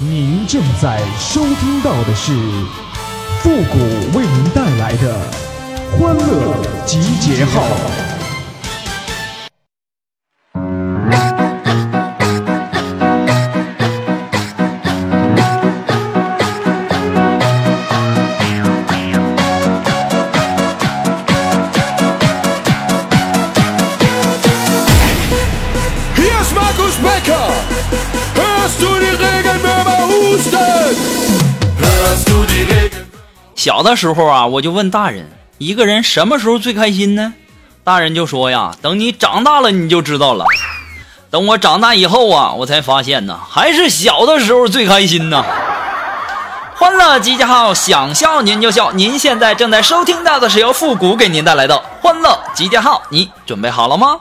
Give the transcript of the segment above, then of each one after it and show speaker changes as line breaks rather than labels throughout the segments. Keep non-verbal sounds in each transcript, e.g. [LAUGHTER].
您正在收听到的是复古为您带来的欢乐集结号。
小的时候啊，我就问大人，一个人什么时候最开心呢？大人就说呀，等你长大了你就知道了。等我长大以后啊，我才发现呢，还是小的时候最开心呢。欢乐集结号，想笑您就笑。您现在正在收听到的是由复古给您带来的欢乐集结号，你准备好了吗？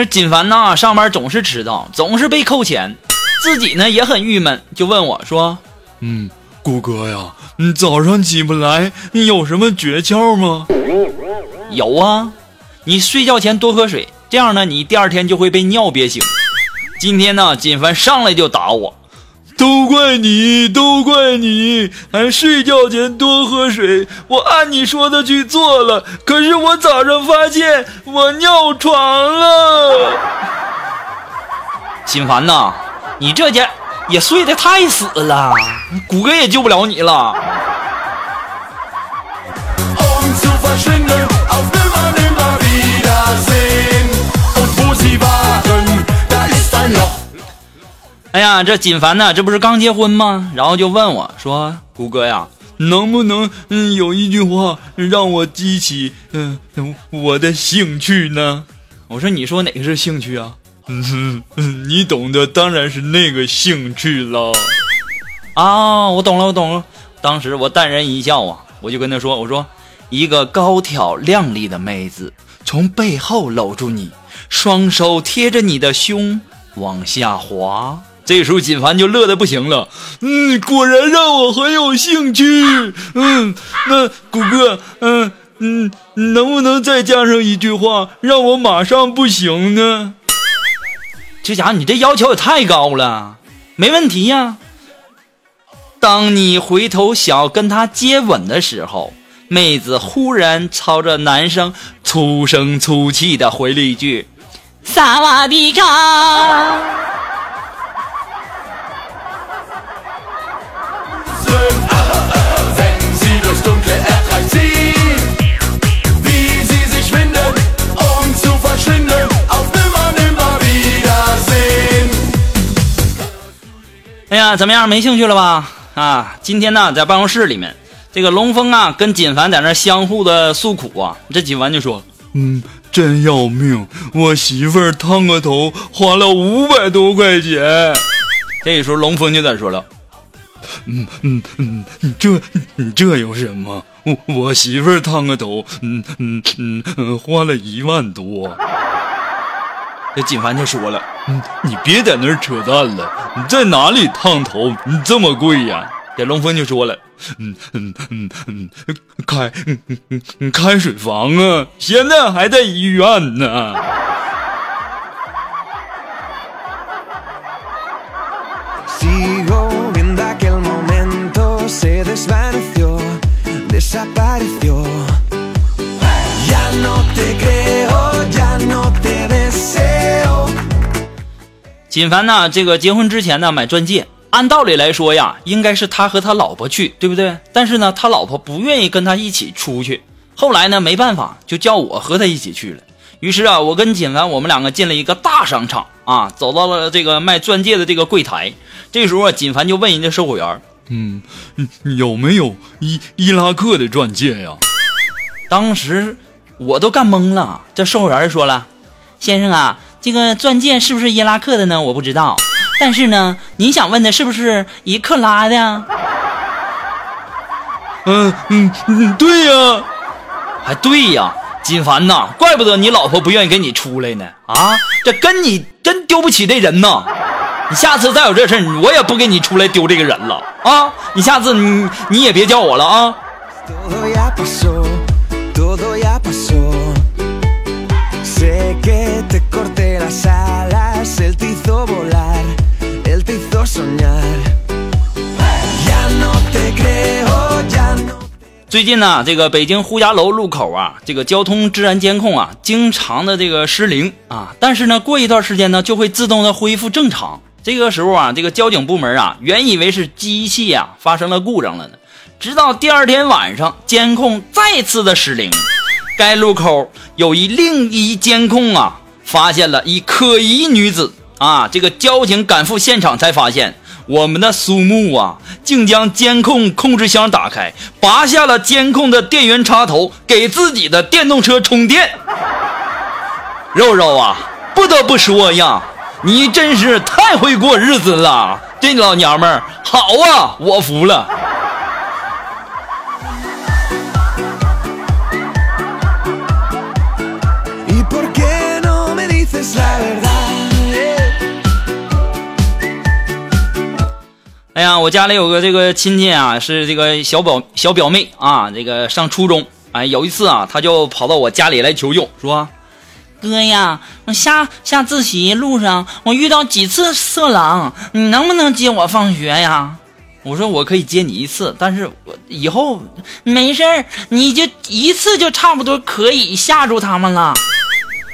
那锦凡呐，上班总是迟到，总是被扣钱，自己呢也很郁闷，就问我说：“
嗯，谷哥呀，你早上起不来，你有什么诀窍吗？”“
有啊，你睡觉前多喝水，这样呢，你第二天就会被尿憋醒。”今天呢，锦凡上来就打我。
都怪你，都怪你！还睡觉前多喝水，我按你说的去做了，可是我早上发现我尿床了。
心烦呐，你这家也睡得太死了，谷歌也救不了你了。哎呀，这锦凡呢，这不是刚结婚吗？然后就问我说：“谷哥呀，
能不能嗯有一句话让我激起嗯我的兴趣呢？”
我说：“你说哪个是兴趣啊？”
嗯哼，你懂的，当然是那个兴趣了。
啊，我懂了，我懂了。当时我淡然一笑啊，我就跟他说：“我说，一个高挑靓丽的妹子从背后搂住你，双手贴着你的胸往下滑。”这时候锦凡就乐得不行了，
嗯，果然让我很有兴趣，嗯，那谷歌，嗯嗯，能不能再加上一句话，让我马上不行呢？
这家伙你这要求也太高了，没问题呀。当你回头想要跟他接吻的时候，妹子忽然朝着男生粗声粗气的回了一句：“萨瓦迪卡。”哎呀，怎么样？没兴趣了吧？啊，今天呢，在办公室里面，这个龙峰啊，跟锦凡在那相互的诉苦啊。这锦凡就说：“
嗯，真要命，我媳妇儿烫个头花了五百多块钱。”
这时候龙峰就在说了：“
嗯嗯嗯，这这有什么？我 [LAUGHS] 我媳妇儿烫个头，嗯嗯嗯，花了一万多。[LAUGHS] ”
这锦凡就说了：“
嗯，你别在那儿扯淡了，你在哪里烫头？你这么贵呀？”
这龙峰就说了：“
嗯嗯嗯嗯，开嗯嗯嗯开水房啊，现在还在医院呢。” Thismydafu this 啊八九九 yano te ko yano te messiao
锦凡呢？这个结婚之前呢，买钻戒，按道理来说呀，应该是他和他老婆去，对不对？但是呢，他老婆不愿意跟他一起出去。后来呢，没办法，就叫我和他一起去了。于是啊，我跟锦凡，我们两个进了一个大商场啊，走到了这个卖钻戒的这个柜台。这时候啊，锦凡就问人家售货员：“
嗯，有没有伊伊拉克的钻戒呀？”
当时我都干懵了。这售货员说了：“先生啊。”这个钻戒是不是伊拉克的呢？我不知道，但是呢，您想问的是不是一克拉的？
嗯嗯嗯，对呀，
还对呀，金凡呐，怪不得你老婆不愿意跟你出来呢。啊，这跟你真丢不起这人呐！你下次再有这事儿我也不给你出来丢这个人了啊！你下次你你也别叫我了啊！最近呢，这个北京呼家楼路口啊，这个交通治安监控啊，经常的这个失灵啊，但是呢，过一段时间呢，就会自动的恢复正常。这个时候啊，这个交警部门啊，原以为是机器啊发生了故障了呢，直到第二天晚上，监控再次的失灵，该路口有一另一监控啊，发现了一可疑女子啊，这个交警赶赴现场才发现。我们的苏木啊，竟将监控控制箱打开，拔下了监控的电源插头，给自己的电动车充电。肉肉啊，不得不说呀，你真是太会过日子了，这老娘们儿好啊，我服了。哎呀，我家里有个这个亲戚啊，是这个小表小表妹啊，这个上初中。哎，有一次啊，他就跑到我家里来求救，说：“哥呀，我下下自习路上我遇到几次色狼，你能不能接我放学呀？”我说：“我可以接你一次，但是我以后没事儿，你就一次就差不多可以吓住他们了。”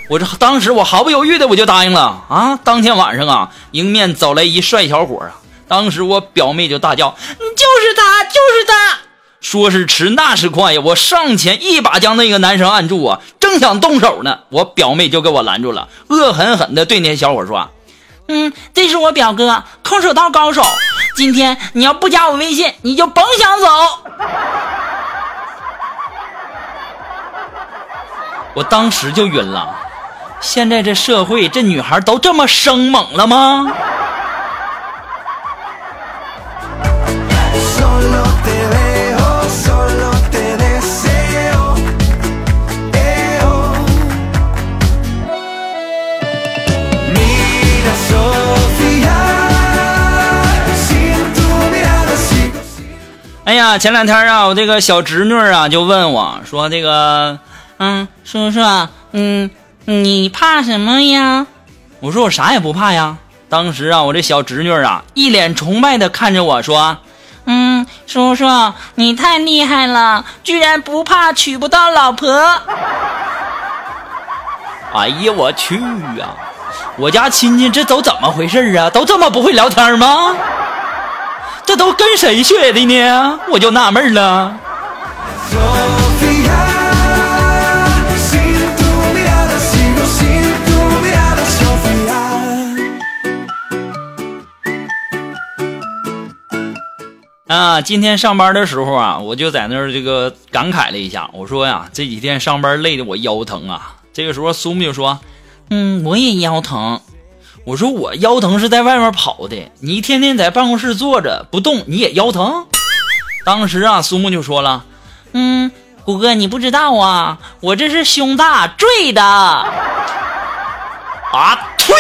我这当时我毫不犹豫的我就答应了啊。当天晚上啊，迎面走来一帅小伙啊。当时我表妹就大叫：“你就是他，就是他！”说是迟，那是快呀！我上前一把将那个男生按住啊，正想动手呢，我表妹就给我拦住了，恶狠狠地对那小伙说：“嗯，这是我表哥，空手道高手。今天你要不加我微信，你就甭想走。[LAUGHS] ”我当时就晕了。现在这社会，这女孩都这么生猛了吗？前两天啊，我这个小侄女啊就问我说：“这个，嗯，叔叔，嗯，你怕什么呀？”我说：“我啥也不怕呀。”当时啊，我这小侄女啊一脸崇拜的看着我说：“嗯，叔叔，你太厉害了，居然不怕娶不到老婆。”哎呀，我去呀！我家亲戚这都怎么回事啊？都这么不会聊天吗？这都跟谁学的呢？我就纳闷了。啊，今天上班的时候啊，我就在那儿这个感慨了一下，我说呀，这几天上班累的我腰疼啊。这个时候苏木就说：“嗯，我也腰疼。”我说我腰疼是在外面跑的，你天天在办公室坐着不动，你也腰疼。当时啊，苏木就说了：“嗯，虎哥你不知道啊，我这是胸大坠的。”啊，呸！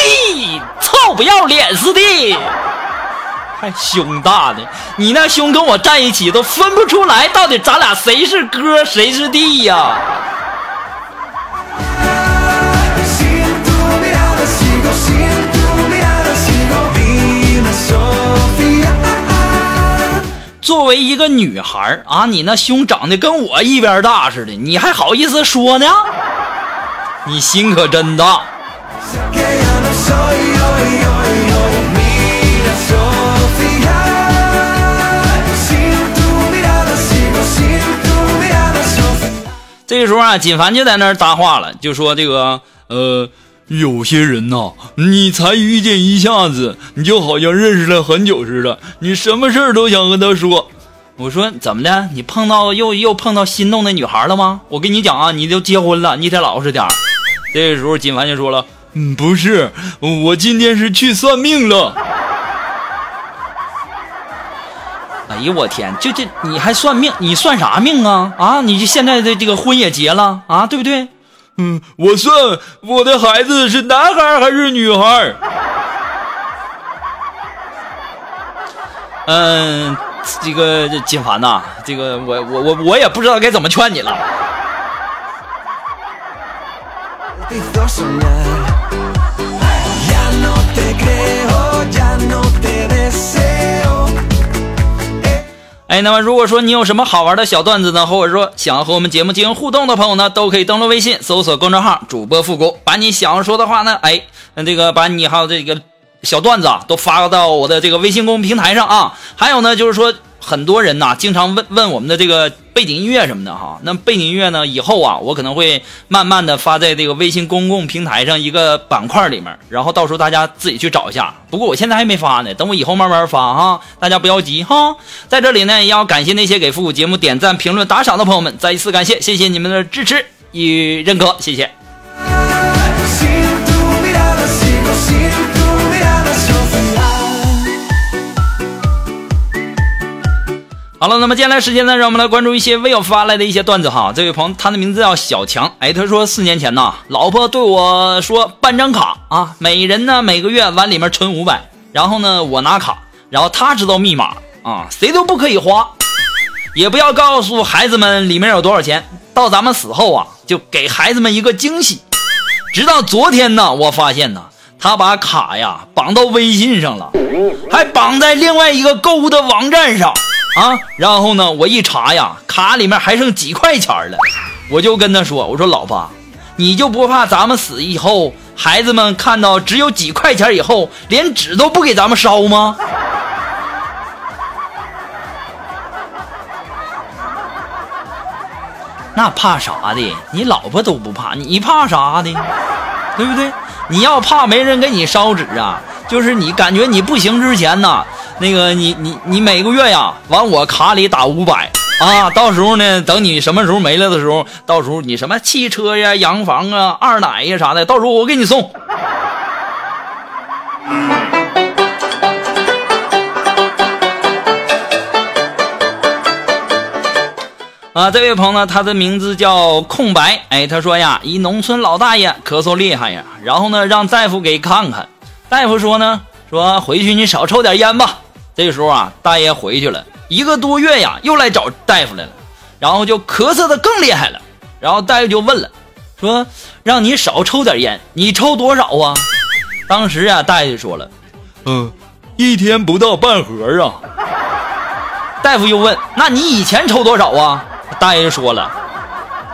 臭不要脸似的，还胸大的，你那胸跟我站一起都分不出来，到底咱俩谁是哥谁是弟呀？作为一个女孩儿啊，你那胸长得跟我一边大似的，你还好意思说呢？你心可真大。这个时候啊，锦凡就在那儿搭话了，就说这个呃。有些人呐，你才遇见一下子，你就好像认识了很久似的。你什么事儿都想跟他说。我说怎么的？你碰到又又碰到心动的女孩了吗？我跟你讲啊，你都结婚了，你得老实点儿这个时候，金凡就说了：“嗯，不是，我今天是去算命了。”哎呦我天，就这你还算命？你算啥命啊？啊，你这现在的这个婚也结了啊，对不对？嗯，我算我的孩子是男孩还是女孩？嗯，这个金凡呐，这个我我我我也不知道该怎么劝你了。那么如果说你有什么好玩的小段子呢，或者说想要和我们节目进行互动的朋友呢，都可以登录微信搜索公众号“主播复古”，把你想要说的话呢，哎，这个把你还有这个小段子啊，都发到我的这个微信公众平台上啊。还有呢，就是说。很多人呐，经常问问我们的这个背景音乐什么的哈。那背景音乐呢，以后啊，我可能会慢慢的发在这个微信公共平台上一个板块里面，然后到时候大家自己去找一下。不过我现在还没发呢，等我以后慢慢发哈，大家不要急哈。在这里呢，也要感谢那些给复古节目点赞、评论、打赏的朋友们，再一次感谢，谢谢你们的支持与认可，谢谢。好了，那么接下来时间呢，让我们来关注一些微友发来的一些段子哈。这位朋友，他的名字叫小强，哎，他说四年前呢，老婆对我说办张卡啊，每人呢每个月往里面存五百，然后呢我拿卡，然后他知道密码啊，谁都不可以花，也不要告诉孩子们里面有多少钱，到咱们死后啊，就给孩子们一个惊喜。直到昨天呢，我发现呢，他把卡呀绑到微信上了，还绑在另外一个购物的网站上。啊，然后呢，我一查呀，卡里面还剩几块钱了，我就跟他说：“我说老婆，你就不怕咱们死以后，孩子们看到只有几块钱以后，连纸都不给咱们烧吗？” [LAUGHS] 那怕啥的？你老婆都不怕，你怕啥的？对不对？你要怕没人给你烧纸啊，就是你感觉你不行之前呢。那个你你你每个月呀往我卡里打五百啊，到时候呢，等你什么时候没了的时候，到时候你什么汽车呀、洋房啊、二奶呀啥的，到时候我给你送。啊，这位朋友呢，他的名字叫空白，哎，他说呀，一农村老大爷咳嗽厉害呀，然后呢让大夫给看看，大夫说呢，说回去你少抽点烟吧。这时候啊，大爷回去了一个多月呀，又来找大夫来了，然后就咳嗽的更厉害了。然后大夫就问了，说让你少抽点烟，你抽多少啊？当时啊，大爷就说了，
嗯，一天不到半盒啊。
大夫又问，那你以前抽多少啊？大爷就说了，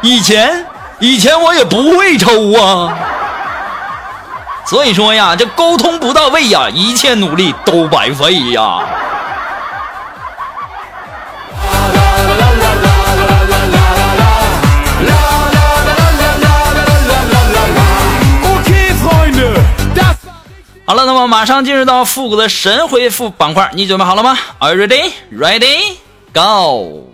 以前，以前我也不会抽啊。
所以说呀，这沟通不到位呀，一切努力都白费呀。好了，那么马上进入到复古的神回复板块，你准备好了吗？Are you ready? Ready? Go!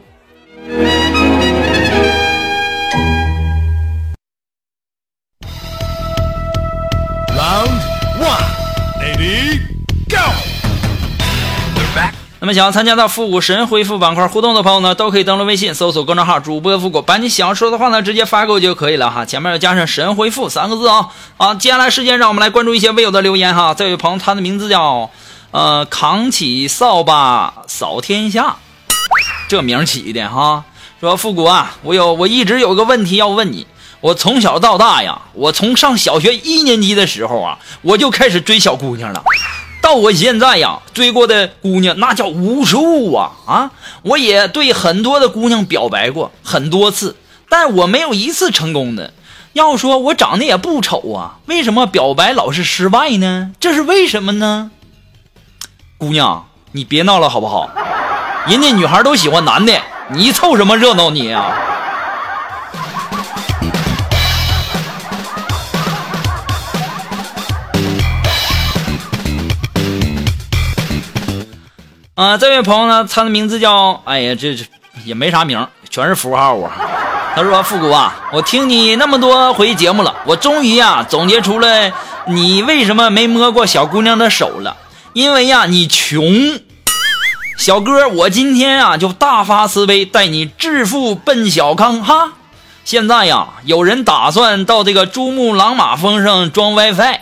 那么想要参加到复古神回复板块互动的朋友呢，都可以登录微信搜索公众号“主播复古”，把你想说的话呢直接发给我就可以了哈。前面要加上“神回复”三个字啊。啊，接下来时间让我们来关注一些微友的留言哈。这位朋友他的名字叫呃扛起扫把扫天下，这名起的哈。说复古啊，我有我一直有个问题要问你。我从小到大呀，我从上小学一年级的时候啊，我就开始追小姑娘了。到我现在呀，追过的姑娘那叫无数啊啊！我也对很多的姑娘表白过很多次，但我没有一次成功的。要说我长得也不丑啊，为什么表白老是失败呢？这是为什么呢？姑娘，你别闹了好不好？人家女孩都喜欢男的，你凑什么热闹你啊？啊，这位朋友呢，他的名字叫……哎呀，这这也没啥名，全是符号啊。他说：“复古啊，我听你那么多回节目了，我终于呀总结出来你为什么没摸过小姑娘的手了。因为呀，你穷。小哥，我今天啊就大发慈悲，带你致富奔小康哈。现在呀，有人打算到这个珠穆朗玛峰上装 WiFi，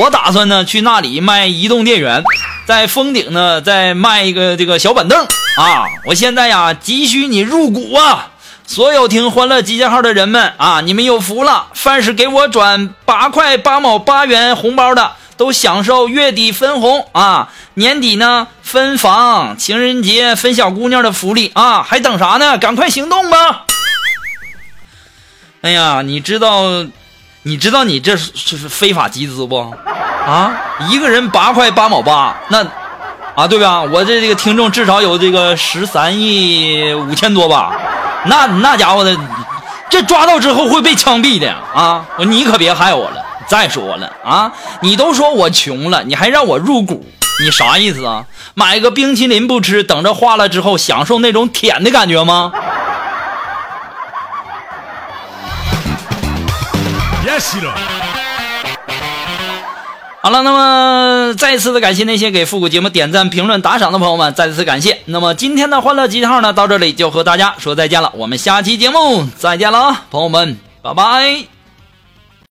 我打算呢去那里卖移动电源。”在峰顶呢，再卖一个这个小板凳，啊！我现在呀，急需你入股啊！所有听欢乐集结号的人们啊，你们有福了！凡是给我转八块八毛八元红包的，都享受月底分红啊！年底呢分房，情人节分小姑娘的福利啊！还等啥呢？赶快行动吧！哎呀，你知道，你知道你这是是非法集资不？[LAUGHS] 啊，一个人八块八毛八，那啊对吧？我这这个听众至少有这个十三亿五千多吧？那那家伙的，这抓到之后会被枪毙的啊！你可别害我了。再说了啊，你都说我穷了，你还让我入股，你啥意思啊？买个冰淇淋不吃，等着化了之后享受那种舔的感觉吗？好了，那么再次的感谢那些给复古节目点赞、评论、打赏的朋友们，再次感谢。那么今天的欢乐集号呢，到这里就和大家说再见了，我们下期节目再见了啊，朋友们，拜拜。